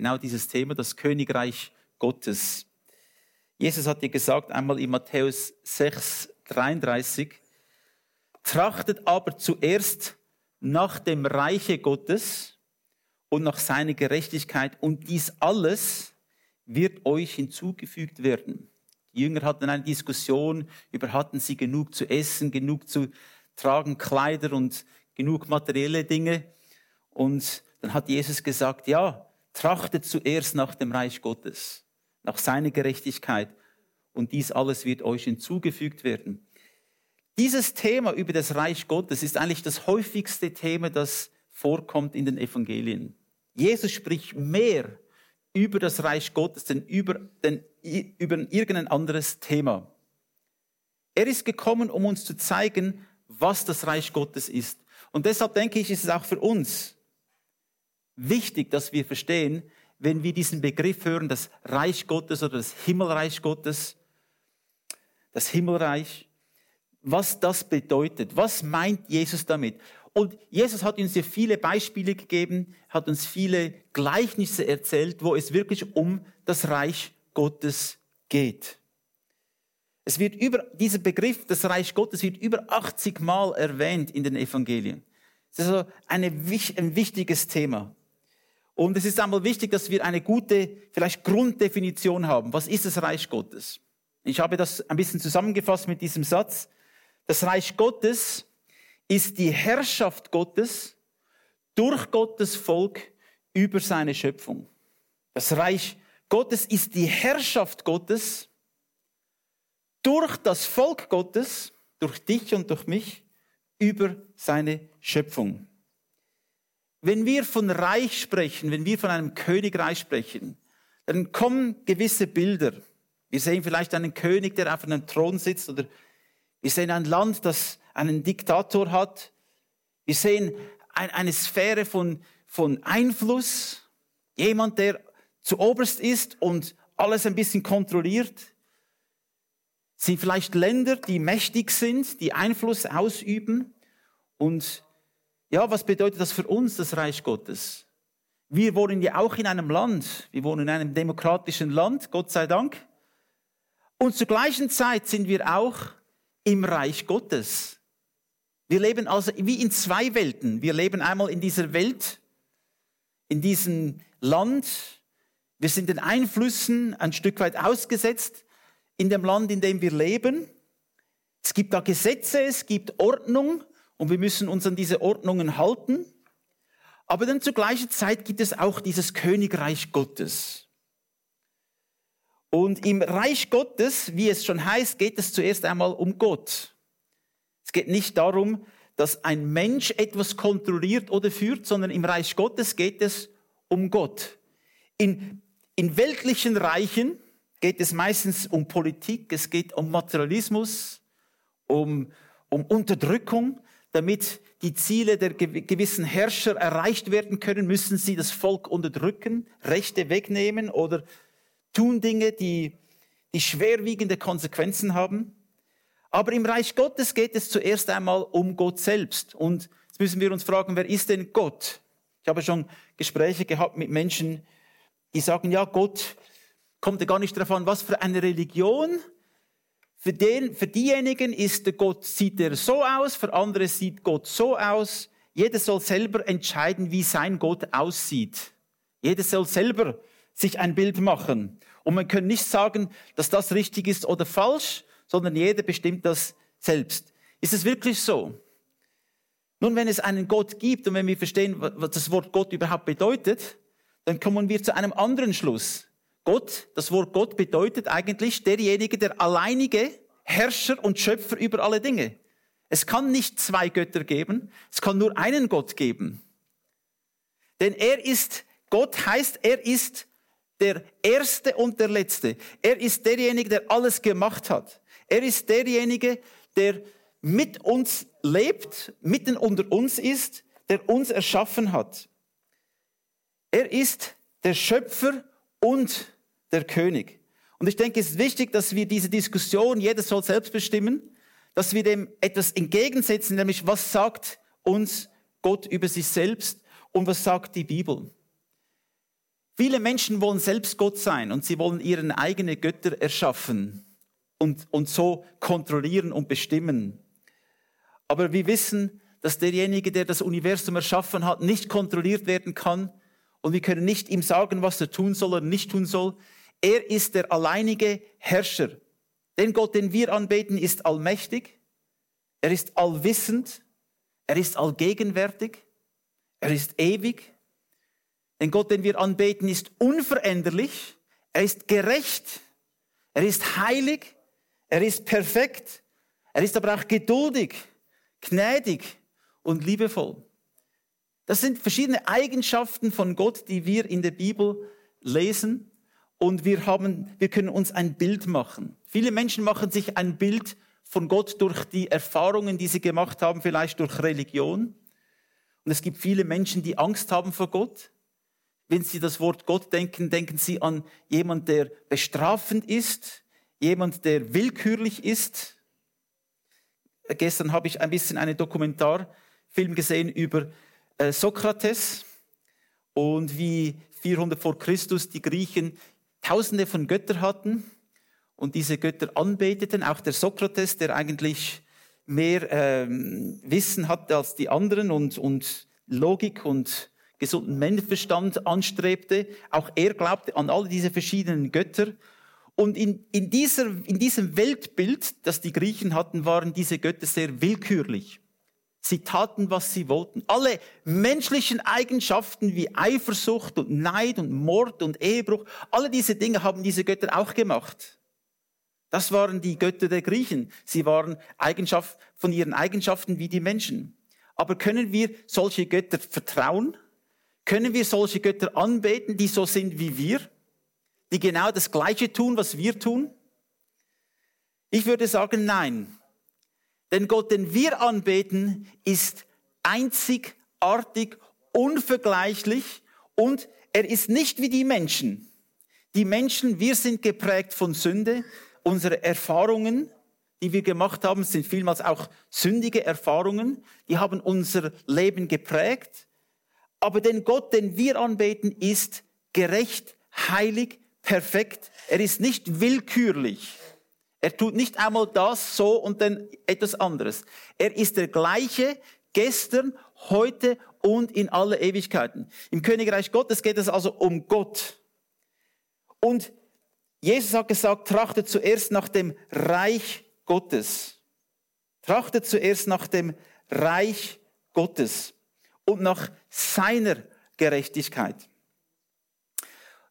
Genau dieses Thema, das Königreich Gottes. Jesus hat dir gesagt, einmal in Matthäus 6, 33, trachtet aber zuerst nach dem Reiche Gottes und nach seiner Gerechtigkeit und dies alles wird euch hinzugefügt werden. Die Jünger hatten eine Diskussion über, hatten sie genug zu essen, genug zu tragen, Kleider und genug materielle Dinge. Und dann hat Jesus gesagt, ja, trachtet zuerst nach dem Reich Gottes, nach seiner Gerechtigkeit und dies alles wird euch hinzugefügt werden. Dieses Thema über das Reich Gottes ist eigentlich das häufigste Thema, das vorkommt in den Evangelien. Jesus spricht mehr über das Reich Gottes denn über, denn über irgendein anderes Thema. Er ist gekommen, um uns zu zeigen, was das Reich Gottes ist. Und deshalb denke ich, ist es auch für uns wichtig, dass wir verstehen, wenn wir diesen Begriff hören, das Reich Gottes oder das Himmelreich Gottes, das Himmelreich, was das bedeutet. Was meint Jesus damit? Und Jesus hat uns hier viele Beispiele gegeben, hat uns viele Gleichnisse erzählt, wo es wirklich um das Reich Gottes geht. Es wird über, dieser Begriff, das Reich Gottes, wird über 80 Mal erwähnt in den Evangelien. Das ist also eine, ein wichtiges Thema. Und es ist einmal wichtig, dass wir eine gute, vielleicht Grunddefinition haben. Was ist das Reich Gottes? Ich habe das ein bisschen zusammengefasst mit diesem Satz. Das Reich Gottes ist die Herrschaft Gottes durch Gottes Volk über seine Schöpfung. Das Reich Gottes ist die Herrschaft Gottes durch das Volk Gottes, durch dich und durch mich, über seine Schöpfung. Wenn wir von Reich sprechen, wenn wir von einem Königreich sprechen, dann kommen gewisse Bilder. Wir sehen vielleicht einen König, der auf einem Thron sitzt, oder wir sehen ein Land, das einen Diktator hat. Wir sehen eine Sphäre von, von Einfluss. Jemand, der zu oberst ist und alles ein bisschen kontrolliert. Es sind vielleicht Länder, die mächtig sind, die Einfluss ausüben. Und ja, was bedeutet das für uns, das Reich Gottes? Wir wohnen ja auch in einem Land. Wir wohnen in einem demokratischen Land, Gott sei Dank. Und zur gleichen Zeit sind wir auch im Reich Gottes. Wir leben also wie in zwei Welten. Wir leben einmal in dieser Welt, in diesem Land. Wir sind den Einflüssen ein Stück weit ausgesetzt in dem Land, in dem wir leben. Es gibt da Gesetze, es gibt Ordnung und wir müssen uns an diese Ordnungen halten. Aber dann zur gleichen Zeit gibt es auch dieses Königreich Gottes. Und im Reich Gottes, wie es schon heißt, geht es zuerst einmal um Gott. Es geht nicht darum, dass ein Mensch etwas kontrolliert oder führt, sondern im Reich Gottes geht es um Gott. In, in weltlichen Reichen geht es meistens um Politik, es geht um Materialismus, um, um Unterdrückung. Damit die Ziele der gewissen Herrscher erreicht werden können, müssen sie das Volk unterdrücken, Rechte wegnehmen oder tun Dinge, die, die schwerwiegende Konsequenzen haben. Aber im Reich Gottes geht es zuerst einmal um Gott selbst. Und jetzt müssen wir uns fragen, wer ist denn Gott? Ich habe schon Gespräche gehabt mit Menschen, die sagen, ja, Gott kommt ja gar nicht darauf an, was für eine Religion. Für, den, für diejenigen ist der Gott, sieht er so aus, für andere sieht Gott so aus. Jeder soll selber entscheiden, wie sein Gott aussieht. Jeder soll selber sich ein Bild machen. Und man kann nicht sagen, dass das richtig ist oder falsch, sondern jeder bestimmt das selbst. Ist es wirklich so? Nun, wenn es einen Gott gibt und wenn wir verstehen, was das Wort Gott überhaupt bedeutet, dann kommen wir zu einem anderen Schluss. Gott, das Wort Gott bedeutet eigentlich derjenige, der alleinige Herrscher und Schöpfer über alle Dinge. Es kann nicht zwei Götter geben, es kann nur einen Gott geben. Denn er ist, Gott heißt, er ist der Erste und der Letzte. Er ist derjenige, der alles gemacht hat. Er ist derjenige, der mit uns lebt, mitten unter uns ist, der uns erschaffen hat. Er ist der Schöpfer und der König. Und ich denke, es ist wichtig, dass wir diese Diskussion, jeder soll selbst bestimmen, dass wir dem etwas entgegensetzen, nämlich was sagt uns Gott über sich selbst und was sagt die Bibel. Viele Menschen wollen selbst Gott sein und sie wollen ihren eigenen Götter erschaffen und, und so kontrollieren und bestimmen. Aber wir wissen, dass derjenige, der das Universum erschaffen hat, nicht kontrolliert werden kann und wir können nicht ihm sagen, was er tun soll oder nicht tun soll. Er ist der alleinige Herrscher. Den Gott, den wir anbeten, ist allmächtig, er ist allwissend, er ist allgegenwärtig, er ist ewig, den Gott, den wir anbeten, ist unveränderlich, er ist gerecht, er ist heilig, er ist perfekt, er ist aber auch geduldig, gnädig und liebevoll. Das sind verschiedene Eigenschaften von Gott, die wir in der Bibel lesen und wir haben, wir können uns ein Bild machen. Viele Menschen machen sich ein Bild von Gott durch die Erfahrungen, die sie gemacht haben, vielleicht durch Religion. Und es gibt viele Menschen, die Angst haben vor Gott. Wenn Sie das Wort Gott denken, denken Sie an jemand, der bestrafend ist, jemand, der willkürlich ist. Gestern habe ich ein bisschen einen Dokumentarfilm gesehen über äh, Sokrates und wie 400 vor Christus die Griechen Tausende von Göttern hatten und diese Götter anbeteten. Auch der Sokrates, der eigentlich mehr ähm, Wissen hatte als die anderen und, und Logik und gesunden Menschenverstand anstrebte. Auch er glaubte an alle diese verschiedenen Götter. Und in, in, dieser, in diesem Weltbild, das die Griechen hatten, waren diese Götter sehr willkürlich. Sie taten, was sie wollten. Alle menschlichen Eigenschaften wie Eifersucht und Neid und Mord und Ehebruch, alle diese Dinge haben diese Götter auch gemacht. Das waren die Götter der Griechen. Sie waren Eigenschaft, von ihren Eigenschaften wie die Menschen. Aber können wir solche Götter vertrauen? Können wir solche Götter anbeten, die so sind wie wir? Die genau das Gleiche tun, was wir tun? Ich würde sagen, nein. Denn Gott, den wir anbeten, ist einzigartig, unvergleichlich und er ist nicht wie die Menschen. Die Menschen, wir sind geprägt von Sünde. Unsere Erfahrungen, die wir gemacht haben, sind vielmals auch sündige Erfahrungen. Die haben unser Leben geprägt. Aber den Gott, den wir anbeten, ist gerecht, heilig, perfekt. Er ist nicht willkürlich. Er tut nicht einmal das so und dann etwas anderes. Er ist der gleiche gestern, heute und in alle Ewigkeiten. Im Königreich Gottes geht es also um Gott. Und Jesus hat gesagt, trachtet zuerst nach dem Reich Gottes. Trachtet zuerst nach dem Reich Gottes und nach seiner Gerechtigkeit.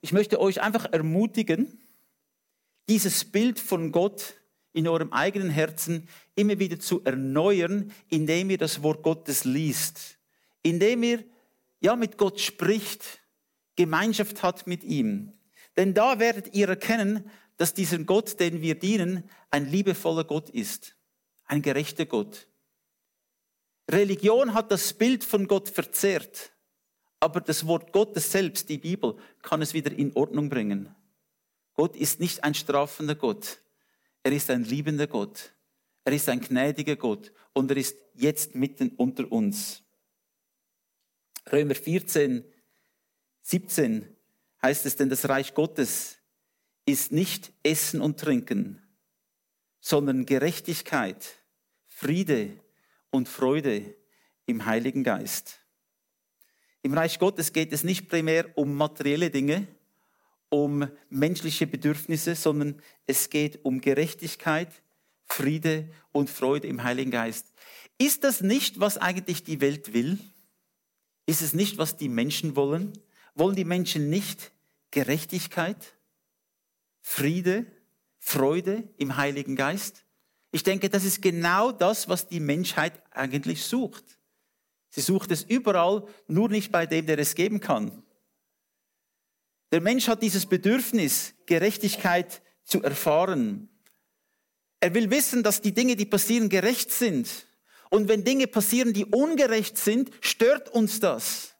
Ich möchte euch einfach ermutigen, dieses Bild von Gott in eurem eigenen Herzen immer wieder zu erneuern, indem ihr das Wort Gottes liest, indem ihr ja mit Gott spricht, Gemeinschaft hat mit ihm. Denn da werdet ihr erkennen, dass dieser Gott, den wir dienen, ein liebevoller Gott ist, ein gerechter Gott. Religion hat das Bild von Gott verzerrt, aber das Wort Gottes selbst, die Bibel, kann es wieder in Ordnung bringen. Gott ist nicht ein strafender Gott, er ist ein liebender Gott, er ist ein gnädiger Gott und er ist jetzt mitten unter uns. Römer 14, 17 heißt es, denn das Reich Gottes ist nicht Essen und Trinken, sondern Gerechtigkeit, Friede und Freude im Heiligen Geist. Im Reich Gottes geht es nicht primär um materielle Dinge, um menschliche Bedürfnisse, sondern es geht um Gerechtigkeit, Friede und Freude im Heiligen Geist. Ist das nicht, was eigentlich die Welt will? Ist es nicht, was die Menschen wollen? Wollen die Menschen nicht Gerechtigkeit, Friede, Freude im Heiligen Geist? Ich denke, das ist genau das, was die Menschheit eigentlich sucht. Sie sucht es überall, nur nicht bei dem, der es geben kann. Der Mensch hat dieses Bedürfnis, Gerechtigkeit zu erfahren. Er will wissen, dass die Dinge, die passieren, gerecht sind. Und wenn Dinge passieren, die ungerecht sind, stört uns das.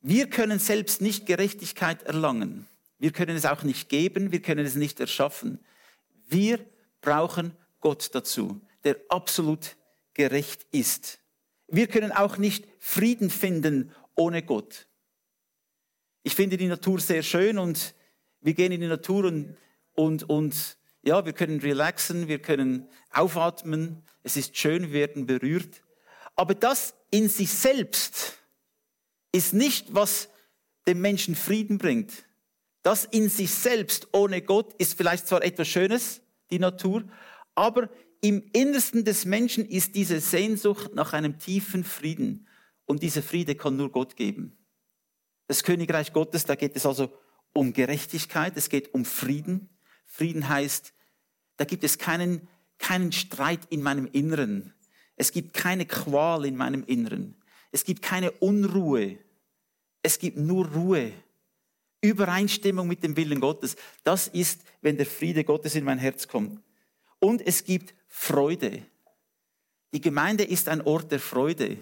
Wir können selbst nicht Gerechtigkeit erlangen. Wir können es auch nicht geben, wir können es nicht erschaffen. Wir brauchen Gott dazu, der absolut gerecht ist. Wir können auch nicht Frieden finden ohne Gott. Ich finde die Natur sehr schön und wir gehen in die Natur und, und, und ja, wir können relaxen, wir können aufatmen, es ist schön, wir werden berührt. Aber das in sich selbst ist nicht, was dem Menschen Frieden bringt. Das in sich selbst ohne Gott ist vielleicht zwar etwas Schönes, die Natur, aber im Innersten des Menschen ist diese Sehnsucht nach einem tiefen Frieden. Und dieser Friede kann nur Gott geben. Das Königreich Gottes, da geht es also um Gerechtigkeit, es geht um Frieden. Frieden heißt, da gibt es keinen, keinen Streit in meinem Inneren. Es gibt keine Qual in meinem Inneren. Es gibt keine Unruhe. Es gibt nur Ruhe. Übereinstimmung mit dem Willen Gottes. Das ist, wenn der Friede Gottes in mein Herz kommt. Und es gibt Freude. Die Gemeinde ist ein Ort der Freude.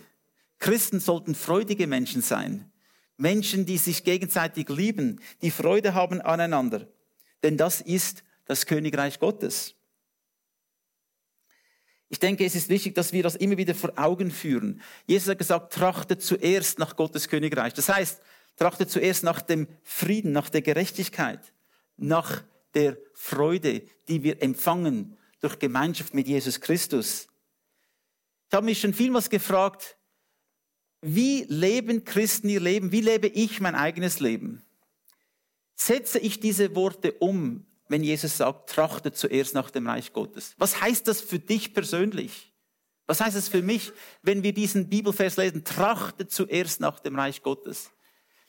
Christen sollten freudige Menschen sein. Menschen, die sich gegenseitig lieben, die Freude haben aneinander. Denn das ist das Königreich Gottes. Ich denke, es ist wichtig, dass wir das immer wieder vor Augen führen. Jesus hat gesagt, trachtet zuerst nach Gottes Königreich. Das heißt, trachtet zuerst nach dem Frieden, nach der Gerechtigkeit, nach der Freude, die wir empfangen durch Gemeinschaft mit Jesus Christus. Ich habe mich schon vielmals gefragt, wie leben Christen ihr Leben? Wie lebe ich mein eigenes Leben? Setze ich diese Worte um, wenn Jesus sagt, trachte zuerst nach dem Reich Gottes? Was heißt das für dich persönlich? Was heißt es für mich, wenn wir diesen Bibelvers lesen, trachte zuerst nach dem Reich Gottes?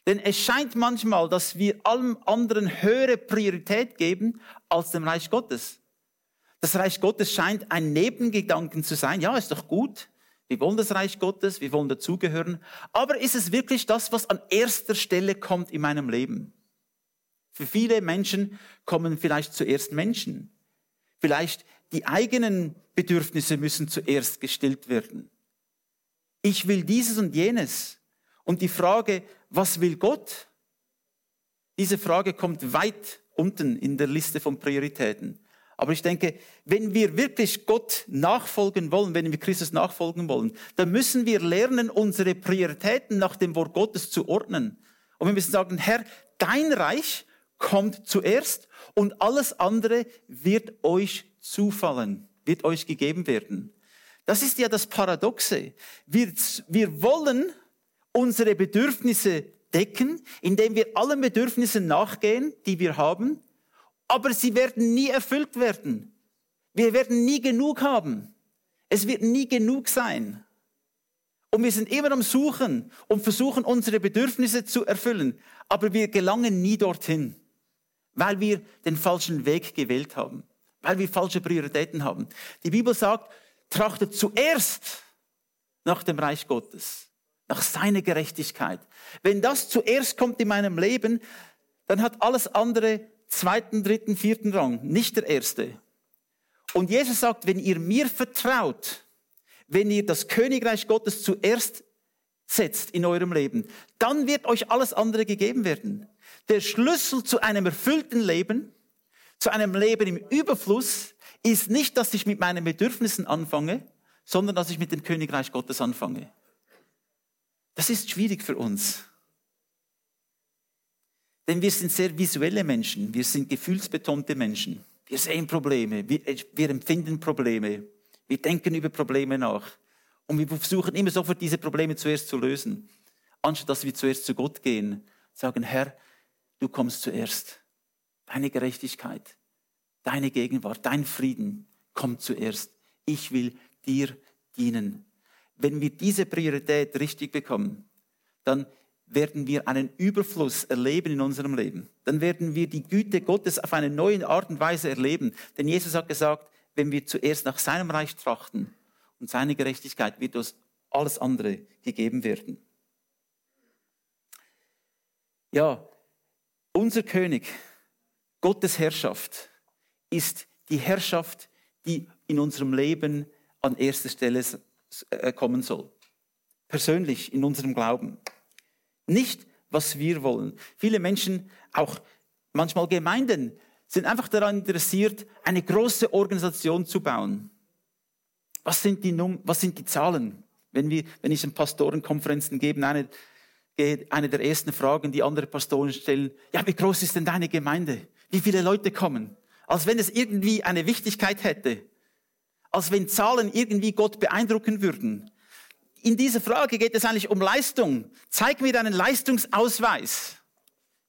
Denn es scheint manchmal, dass wir allem anderen höhere Priorität geben als dem Reich Gottes. Das Reich Gottes scheint ein Nebengedanken zu sein. Ja, ist doch gut. Wir wollen das Reich Gottes, wir wollen dazugehören. Aber ist es wirklich das, was an erster Stelle kommt in meinem Leben? Für viele Menschen kommen vielleicht zuerst Menschen. Vielleicht die eigenen Bedürfnisse müssen zuerst gestillt werden. Ich will dieses und jenes. Und die Frage, was will Gott? Diese Frage kommt weit unten in der Liste von Prioritäten. Aber ich denke, wenn wir wirklich Gott nachfolgen wollen, wenn wir Christus nachfolgen wollen, dann müssen wir lernen, unsere Prioritäten nach dem Wort Gottes zu ordnen. Und wir müssen sagen, Herr, dein Reich kommt zuerst und alles andere wird euch zufallen, wird euch gegeben werden. Das ist ja das Paradoxe. Wir, wir wollen unsere Bedürfnisse decken, indem wir allen Bedürfnissen nachgehen, die wir haben aber sie werden nie erfüllt werden. Wir werden nie genug haben. Es wird nie genug sein. Und wir sind immer am Suchen und versuchen, unsere Bedürfnisse zu erfüllen. Aber wir gelangen nie dorthin, weil wir den falschen Weg gewählt haben, weil wir falsche Prioritäten haben. Die Bibel sagt, trachtet zuerst nach dem Reich Gottes, nach seiner Gerechtigkeit. Wenn das zuerst kommt in meinem Leben, dann hat alles andere zweiten, dritten, vierten Rang, nicht der erste. Und Jesus sagt, wenn ihr mir vertraut, wenn ihr das Königreich Gottes zuerst setzt in eurem Leben, dann wird euch alles andere gegeben werden. Der Schlüssel zu einem erfüllten Leben, zu einem Leben im Überfluss, ist nicht, dass ich mit meinen Bedürfnissen anfange, sondern dass ich mit dem Königreich Gottes anfange. Das ist schwierig für uns. Denn wir sind sehr visuelle Menschen, wir sind gefühlsbetonte Menschen. Wir sehen Probleme, wir, wir empfinden Probleme, wir denken über Probleme nach. Und wir versuchen immer sofort diese Probleme zuerst zu lösen. Anstatt dass wir zuerst zu Gott gehen, sagen, Herr, du kommst zuerst. Deine Gerechtigkeit, deine Gegenwart, dein Frieden kommt zuerst. Ich will dir dienen. Wenn wir diese Priorität richtig bekommen, dann werden wir einen Überfluss erleben in unserem Leben. Dann werden wir die Güte Gottes auf eine neue Art und Weise erleben. Denn Jesus hat gesagt, wenn wir zuerst nach seinem Reich trachten und seine Gerechtigkeit, wird uns alles andere gegeben werden. Ja, unser König, Gottes Herrschaft, ist die Herrschaft, die in unserem Leben an erster Stelle äh, kommen soll. Persönlich in unserem Glauben. Nicht, was wir wollen. Viele Menschen, auch manchmal Gemeinden, sind einfach daran interessiert, eine große Organisation zu bauen. Was sind die, Num was sind die Zahlen? Wenn, wir, wenn ich in Pastorenkonferenzen gebe, eine eine der ersten Fragen, die andere Pastoren stellen, ja, wie groß ist denn deine Gemeinde? Wie viele Leute kommen? Als wenn es irgendwie eine Wichtigkeit hätte. Als wenn Zahlen irgendwie Gott beeindrucken würden. In dieser Frage geht es eigentlich um Leistung. Zeig mir deinen Leistungsausweis.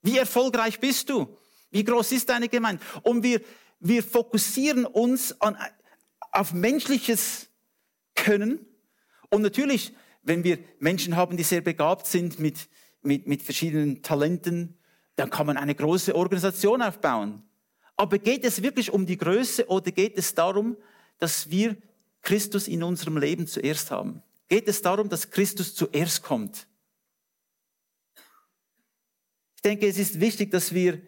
Wie erfolgreich bist du? Wie groß ist deine Gemeinde? Und wir, wir fokussieren uns an, auf menschliches Können. Und natürlich wenn wir Menschen haben, die sehr begabt sind mit, mit, mit verschiedenen Talenten, dann kann man eine große Organisation aufbauen. Aber geht es wirklich um die Größe oder geht es darum, dass wir Christus in unserem Leben zuerst haben? Geht es darum, dass Christus zuerst kommt? Ich denke, es ist wichtig, dass wir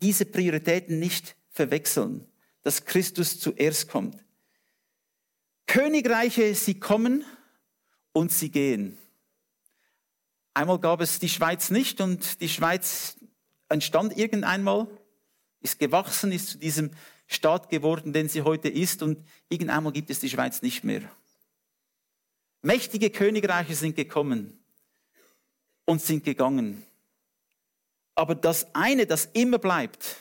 diese Prioritäten nicht verwechseln, dass Christus zuerst kommt. Königreiche, sie kommen und sie gehen. Einmal gab es die Schweiz nicht und die Schweiz entstand irgendeinmal, ist gewachsen, ist zu diesem Staat geworden, den sie heute ist und irgendeinmal gibt es die Schweiz nicht mehr. Mächtige Königreiche sind gekommen und sind gegangen. Aber das eine, das immer bleibt,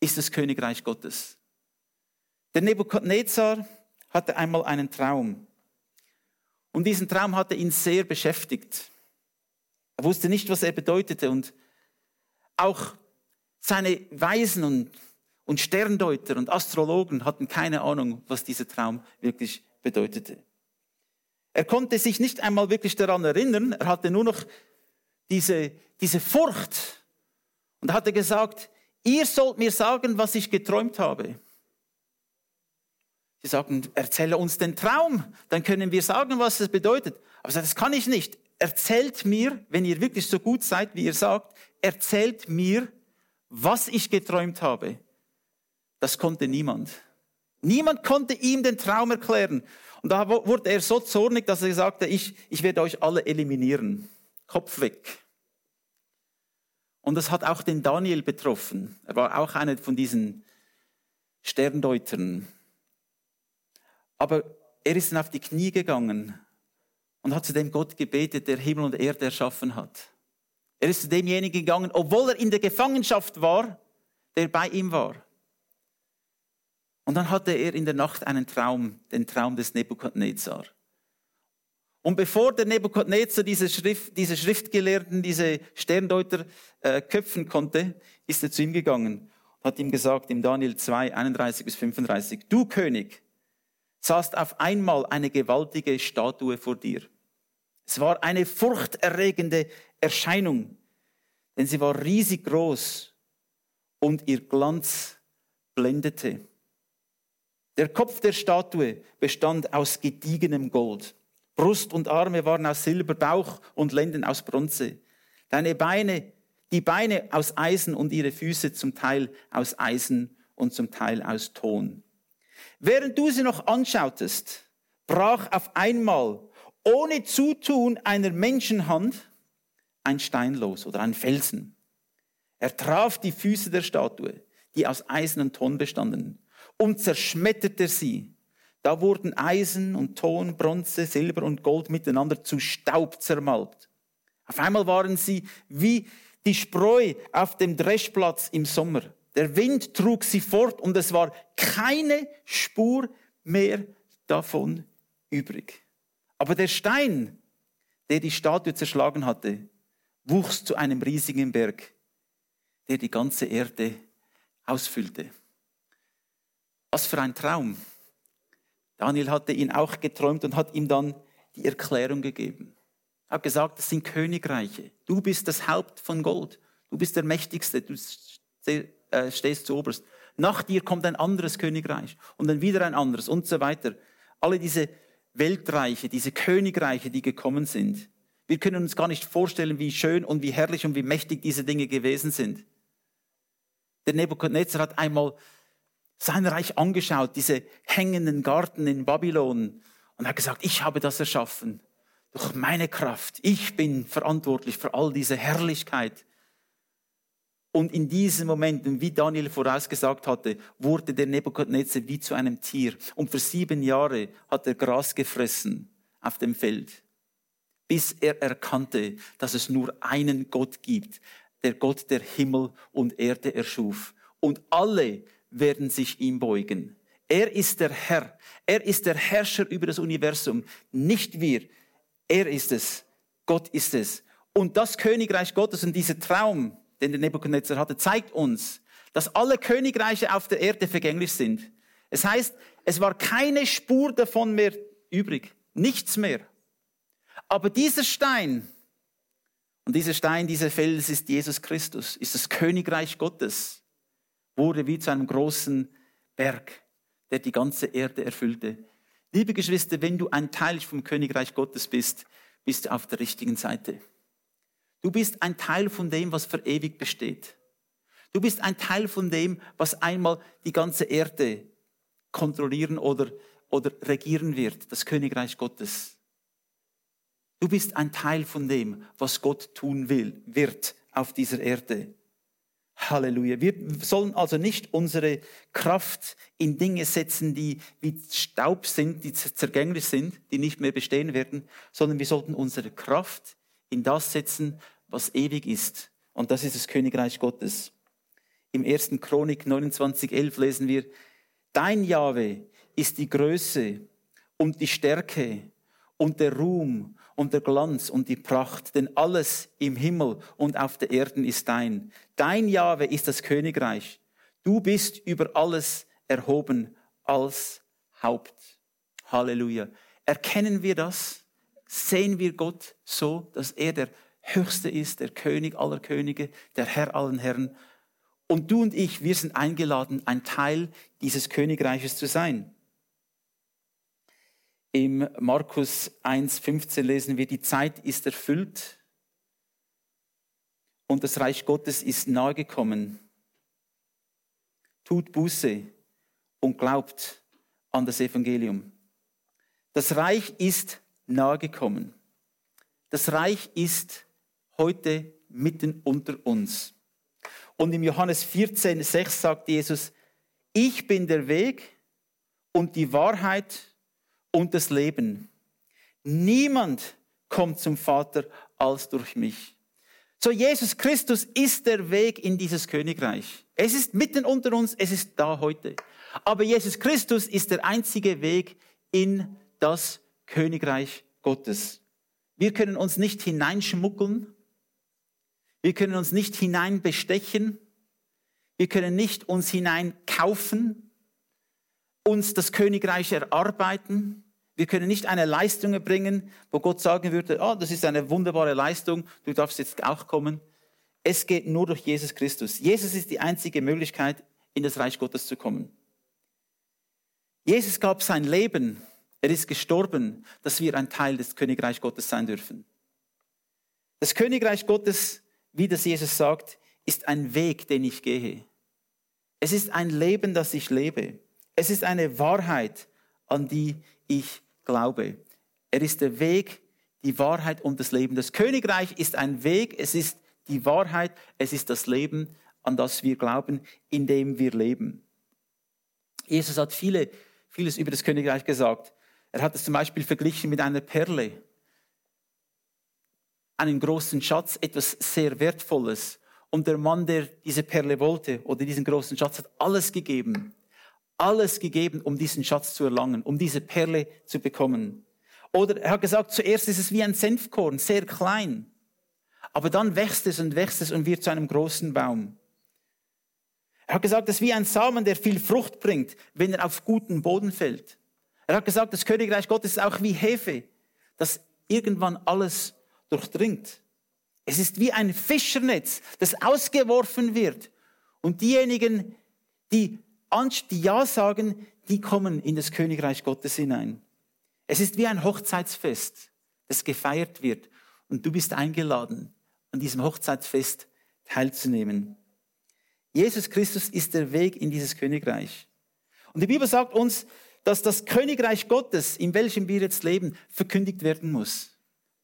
ist das Königreich Gottes. Der Nebukadnezar hatte einmal einen Traum. Und diesen Traum hatte ihn sehr beschäftigt. Er wusste nicht, was er bedeutete. Und auch seine Weisen und, und Sterndeuter und Astrologen hatten keine Ahnung, was dieser Traum wirklich bedeutete. Er konnte sich nicht einmal wirklich daran erinnern. Er hatte nur noch diese, diese Furcht. Und er hatte gesagt, ihr sollt mir sagen, was ich geträumt habe. Sie sagen, erzähle uns den Traum, dann können wir sagen, was es bedeutet. Aber das kann ich nicht. Erzählt mir, wenn ihr wirklich so gut seid, wie ihr sagt, erzählt mir, was ich geträumt habe. Das konnte niemand. Niemand konnte ihm den Traum erklären. Und da wurde er so zornig, dass er sagte, ich, ich werde euch alle eliminieren. Kopf weg. Und das hat auch den Daniel betroffen. Er war auch einer von diesen Sterndeutern. Aber er ist dann auf die Knie gegangen und hat zu dem Gott gebetet, der Himmel und Erde erschaffen hat. Er ist zu demjenigen gegangen, obwohl er in der Gefangenschaft war, der bei ihm war. Und dann hatte er in der Nacht einen Traum, den Traum des Nebukadnezar. Und bevor der Nebukadnezar diese, Schrift, diese Schriftgelehrten, diese Sterndeuter äh, köpfen konnte, ist er zu ihm gegangen und hat ihm gesagt, im Daniel 2, 31 bis 35, du König, saß auf einmal eine gewaltige Statue vor dir. Es war eine furchterregende Erscheinung, denn sie war riesig groß und ihr Glanz blendete. Der Kopf der Statue bestand aus gediegenem Gold. Brust und Arme waren aus Silber, Bauch und Lenden aus Bronze. Deine Beine, die Beine aus Eisen und ihre Füße zum Teil aus Eisen und zum Teil aus Ton. Während du sie noch anschautest, brach auf einmal ohne Zutun einer Menschenhand ein Stein los oder ein Felsen. Er traf die Füße der Statue, die aus Eisen und Ton bestanden, und zerschmetterte sie. Da wurden Eisen und Ton, Bronze, Silber und Gold miteinander zu Staub zermalmt. Auf einmal waren sie wie die Spreu auf dem Dreschplatz im Sommer. Der Wind trug sie fort und es war keine Spur mehr davon übrig. Aber der Stein, der die Statue zerschlagen hatte, wuchs zu einem riesigen Berg, der die ganze Erde ausfüllte. Was für ein Traum. Daniel hatte ihn auch geträumt und hat ihm dann die Erklärung gegeben. Er hat gesagt, das sind Königreiche. Du bist das Haupt von Gold. Du bist der Mächtigste. Du äh, stehst zu oberst. Nach dir kommt ein anderes Königreich und dann wieder ein anderes und so weiter. Alle diese Weltreiche, diese Königreiche, die gekommen sind. Wir können uns gar nicht vorstellen, wie schön und wie herrlich und wie mächtig diese Dinge gewesen sind. Der Nebukadnezar hat einmal sein Reich angeschaut, diese hängenden Garten in Babylon, und hat gesagt, ich habe das erschaffen. Durch meine Kraft. Ich bin verantwortlich für all diese Herrlichkeit. Und in diesen Momenten, wie Daniel vorausgesagt hatte, wurde der Nebukadnezar wie zu einem Tier. Und für sieben Jahre hat er Gras gefressen auf dem Feld. bis er erkannte, dass es nur einen Gott gibt, der Gott der Himmel und Erde erschuf. Und alle werden sich ihm beugen. Er ist der Herr. Er ist der Herrscher über das Universum. Nicht wir. Er ist es. Gott ist es. Und das Königreich Gottes und dieser Traum, den der Nebuchadnezzar hatte, zeigt uns, dass alle Königreiche auf der Erde vergänglich sind. Es heißt, es war keine Spur davon mehr übrig. Nichts mehr. Aber dieser Stein, und dieser Stein, dieser Fels ist Jesus Christus, ist das Königreich Gottes, wurde wie zu einem großen Berg, der die ganze Erde erfüllte. Liebe Geschwister, wenn du ein Teil vom Königreich Gottes bist, bist du auf der richtigen Seite. Du bist ein Teil von dem, was für ewig besteht. Du bist ein Teil von dem, was einmal die ganze Erde kontrollieren oder, oder regieren wird, das Königreich Gottes. Du bist ein Teil von dem, was Gott tun will, wird auf dieser Erde. Halleluja. Wir sollen also nicht unsere Kraft in Dinge setzen, die wie Staub sind, die zergänglich sind, die nicht mehr bestehen werden, sondern wir sollten unsere Kraft in das setzen, was ewig ist. Und das ist das Königreich Gottes. Im 1. Chronik 29.11 lesen wir, Dein Jahwe ist die Größe und die Stärke und der Ruhm und der Glanz und die Pracht, denn alles im Himmel und auf der Erde ist dein. Dein Jahwe ist das Königreich. Du bist über alles erhoben als Haupt. Halleluja. Erkennen wir das? Sehen wir Gott so, dass er der Höchste ist, der König aller Könige, der Herr allen Herren? Und du und ich, wir sind eingeladen, ein Teil dieses Königreiches zu sein. Im Markus 1.15 lesen wir, die Zeit ist erfüllt und das Reich Gottes ist nahe gekommen. Tut Buße und glaubt an das Evangelium. Das Reich ist nahe gekommen. Das Reich ist heute mitten unter uns. Und im Johannes 14, 6 sagt Jesus, ich bin der Weg und die Wahrheit und das Leben. Niemand kommt zum Vater als durch mich. So, Jesus Christus ist der Weg in dieses Königreich. Es ist mitten unter uns, es ist da heute. Aber Jesus Christus ist der einzige Weg in das Königreich Gottes. Wir können uns nicht hineinschmuggeln. Wir können uns nicht hineinbestechen. Wir können nicht uns hineinkaufen, uns das Königreich erarbeiten. Wir können nicht eine Leistung erbringen, wo Gott sagen würde, oh, das ist eine wunderbare Leistung, du darfst jetzt auch kommen. Es geht nur durch Jesus Christus. Jesus ist die einzige Möglichkeit, in das Reich Gottes zu kommen. Jesus gab sein Leben, er ist gestorben, dass wir ein Teil des Königreich Gottes sein dürfen. Das Königreich Gottes, wie das Jesus sagt, ist ein Weg, den ich gehe. Es ist ein Leben, das ich lebe. Es ist eine Wahrheit, an die ich glaube. Er ist der Weg, die Wahrheit und das Leben. Das Königreich ist ein Weg, es ist die Wahrheit, es ist das Leben, an das wir glauben, in dem wir leben. Jesus hat viele, vieles über das Königreich gesagt. Er hat es zum Beispiel verglichen mit einer Perle, einen großen Schatz, etwas sehr Wertvolles. Und der Mann, der diese Perle wollte oder diesen großen Schatz, hat alles gegeben alles gegeben, um diesen Schatz zu erlangen, um diese Perle zu bekommen. Oder er hat gesagt, zuerst ist es wie ein Senfkorn, sehr klein. Aber dann wächst es und wächst es und wird zu einem großen Baum. Er hat gesagt, es ist wie ein Samen, der viel Frucht bringt, wenn er auf guten Boden fällt. Er hat gesagt, das Königreich Gottes ist auch wie Hefe, das irgendwann alles durchdringt. Es ist wie ein Fischernetz, das ausgeworfen wird. Und diejenigen, die die Ja sagen, die kommen in das Königreich Gottes hinein. Es ist wie ein Hochzeitsfest, das gefeiert wird. Und du bist eingeladen, an diesem Hochzeitsfest teilzunehmen. Jesus Christus ist der Weg in dieses Königreich. Und die Bibel sagt uns, dass das Königreich Gottes, in welchem wir jetzt leben, verkündigt werden muss.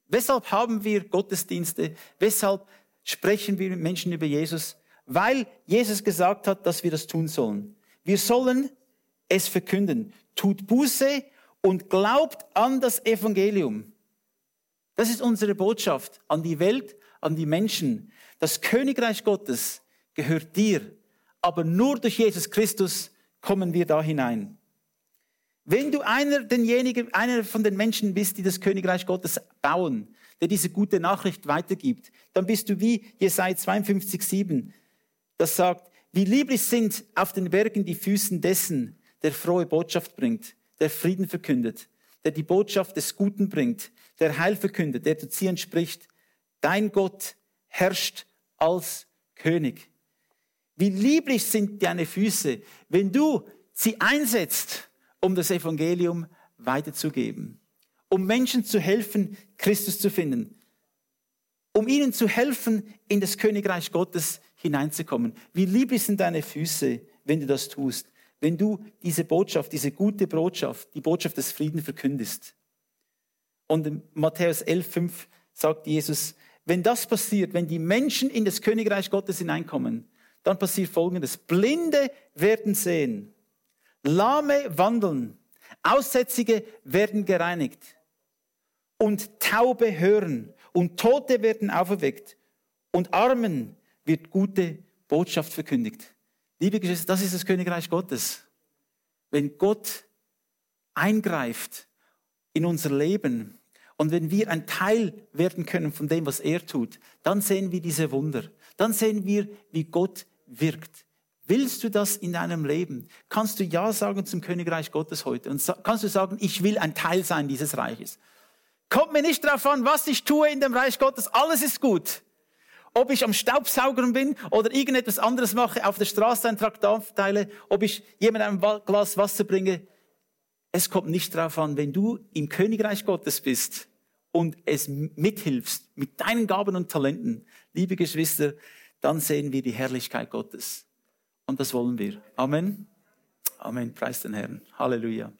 Weshalb haben wir Gottesdienste? Weshalb sprechen wir mit Menschen über Jesus? Weil Jesus gesagt hat, dass wir das tun sollen. Wir sollen es verkünden. Tut Buße und glaubt an das Evangelium. Das ist unsere Botschaft an die Welt, an die Menschen. Das Königreich Gottes gehört dir, aber nur durch Jesus Christus kommen wir da hinein. Wenn du einer, denjenigen, einer von den Menschen bist, die das Königreich Gottes bauen, der diese gute Nachricht weitergibt, dann bist du wie Jesaja 52, 7, das sagt, wie lieblich sind auf den Bergen die Füßen dessen, der frohe Botschaft bringt, der Frieden verkündet, der die Botschaft des Guten bringt, der Heil verkündet, der zu Zion spricht, dein Gott herrscht als König. Wie lieblich sind deine Füße, wenn du sie einsetzt, um das Evangelium weiterzugeben, um Menschen zu helfen, Christus zu finden, um ihnen zu helfen, in das Königreich Gottes hineinzukommen. Wie lieblich sind deine Füße, wenn du das tust, wenn du diese Botschaft, diese gute Botschaft, die Botschaft des Friedens verkündest. Und in Matthäus 11,5 sagt Jesus, wenn das passiert, wenn die Menschen in das Königreich Gottes hineinkommen, dann passiert Folgendes. Blinde werden sehen, Lahme wandeln, Aussätzige werden gereinigt und Taube hören und Tote werden auferweckt und Armen wird gute Botschaft verkündigt. Liebe Geschwister, das ist das Königreich Gottes. Wenn Gott eingreift in unser Leben und wenn wir ein Teil werden können von dem, was er tut, dann sehen wir diese Wunder. Dann sehen wir, wie Gott wirkt. Willst du das in deinem Leben? Kannst du Ja sagen zum Königreich Gottes heute? Und kannst du sagen, ich will ein Teil sein dieses Reiches? Kommt mir nicht darauf an, was ich tue in dem Reich Gottes. Alles ist gut. Ob ich am Staubsaugern bin oder irgendetwas anderes mache, auf der Straße ein Traktat teile, ob ich jemandem ein Glas Wasser bringe. Es kommt nicht darauf an, wenn du im Königreich Gottes bist und es mithilfst mit deinen Gaben und Talenten, liebe Geschwister, dann sehen wir die Herrlichkeit Gottes. Und das wollen wir. Amen. Amen. Preis den Herrn. Halleluja.